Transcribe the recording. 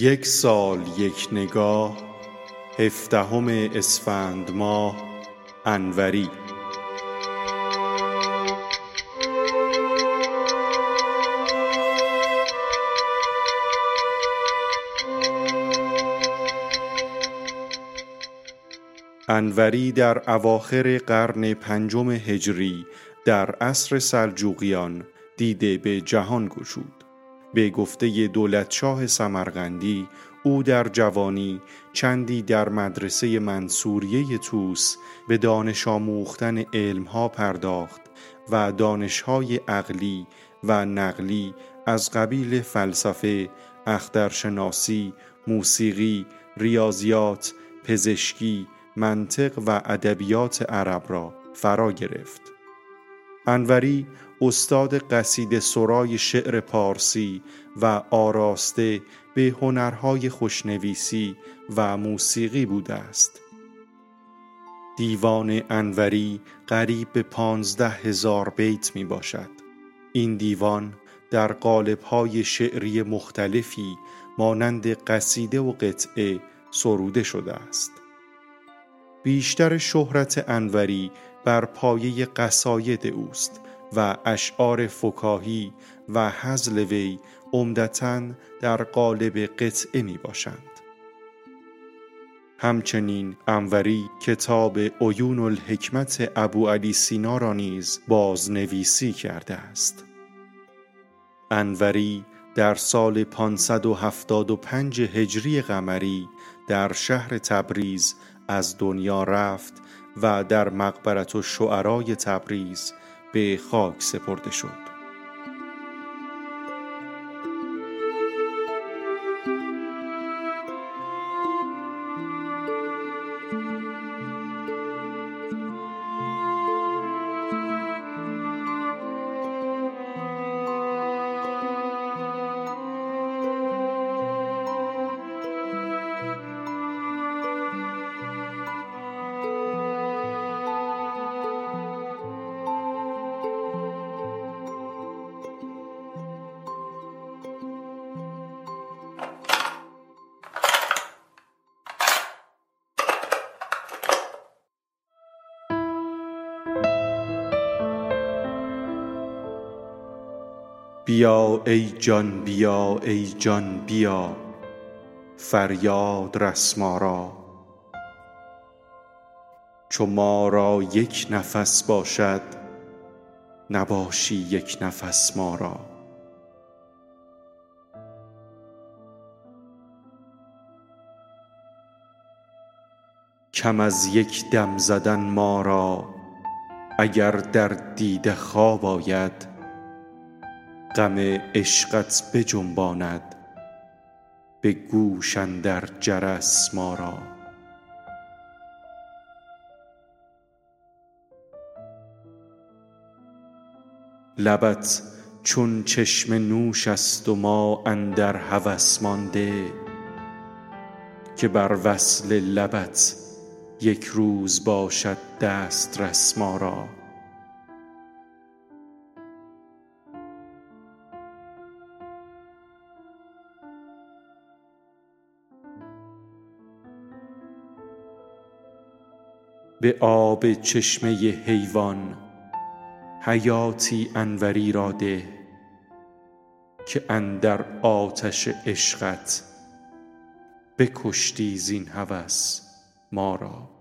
یک سال یک نگاه هفدهم اسفند ماه انوری. انوری در اواخر قرن پنجم هجری در عصر سلجوقیان دیده به جهان گشود. به گفته دولتشاه سمرقندی او در جوانی چندی در مدرسه منصوریه توس به دانش آموختن علمها پرداخت و دانشهای عقلی و نقلی از قبیل فلسفه، اخترشناسی، موسیقی، ریاضیات، پزشکی، منطق و ادبیات عرب را فرا گرفت. انوری استاد قصید سرای شعر پارسی و آراسته به هنرهای خوشنویسی و موسیقی بوده است. دیوان انوری قریب به پانزده هزار بیت می باشد. این دیوان در قالب‌های شعری مختلفی مانند قصیده و قطعه سروده شده است. بیشتر شهرت انوری بر پایه قصاید اوست و اشعار فکاهی و حزل وی عمدتا در قالب قطعه می باشند. همچنین انوری کتاب عیون الحکمت ابو علی سینا را نیز بازنویسی کرده است. انوری در سال 575 هجری قمری در شهر تبریز از دنیا رفت و در مقبرت و شعرای تبریز به خاک سپرده شد. بیا ای جان بیا ای جان بیا. فریاد رس ما را. چو ما را یک نفس باشد نباشی یک نفس ما را. کم از یک دم زدن ما را اگر در دیده خواب آید غم عشقت بجنباند به گوش اندر جرس ما را. لبت چون چشم نوش است و ما اندر هوس مانده که بر وصل لبت یک روز باشد دسترس ما را. به آب چشمه حیوان حیاتی انوری را ده که اندر آتش عشقت بکشتی زین هوس ما را.